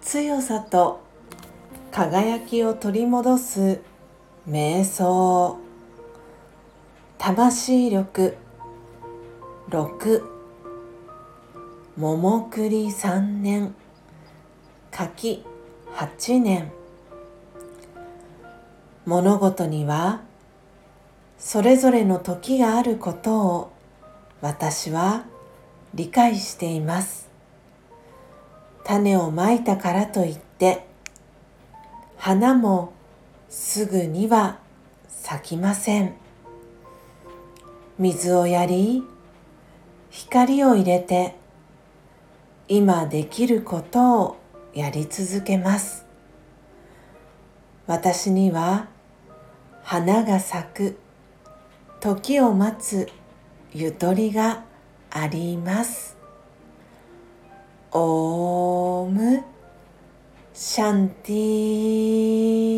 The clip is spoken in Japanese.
強さと輝きを取り戻す瞑想。魂力。6桃栗3年。柿8年。物事にはそれぞれの時があることを私は理解しています。種をまいたからといって花もすぐには咲きません。水をやり光を入れて今できることをやり続けます。私には花が咲く時を待つゆとりがあります。オームシャンティ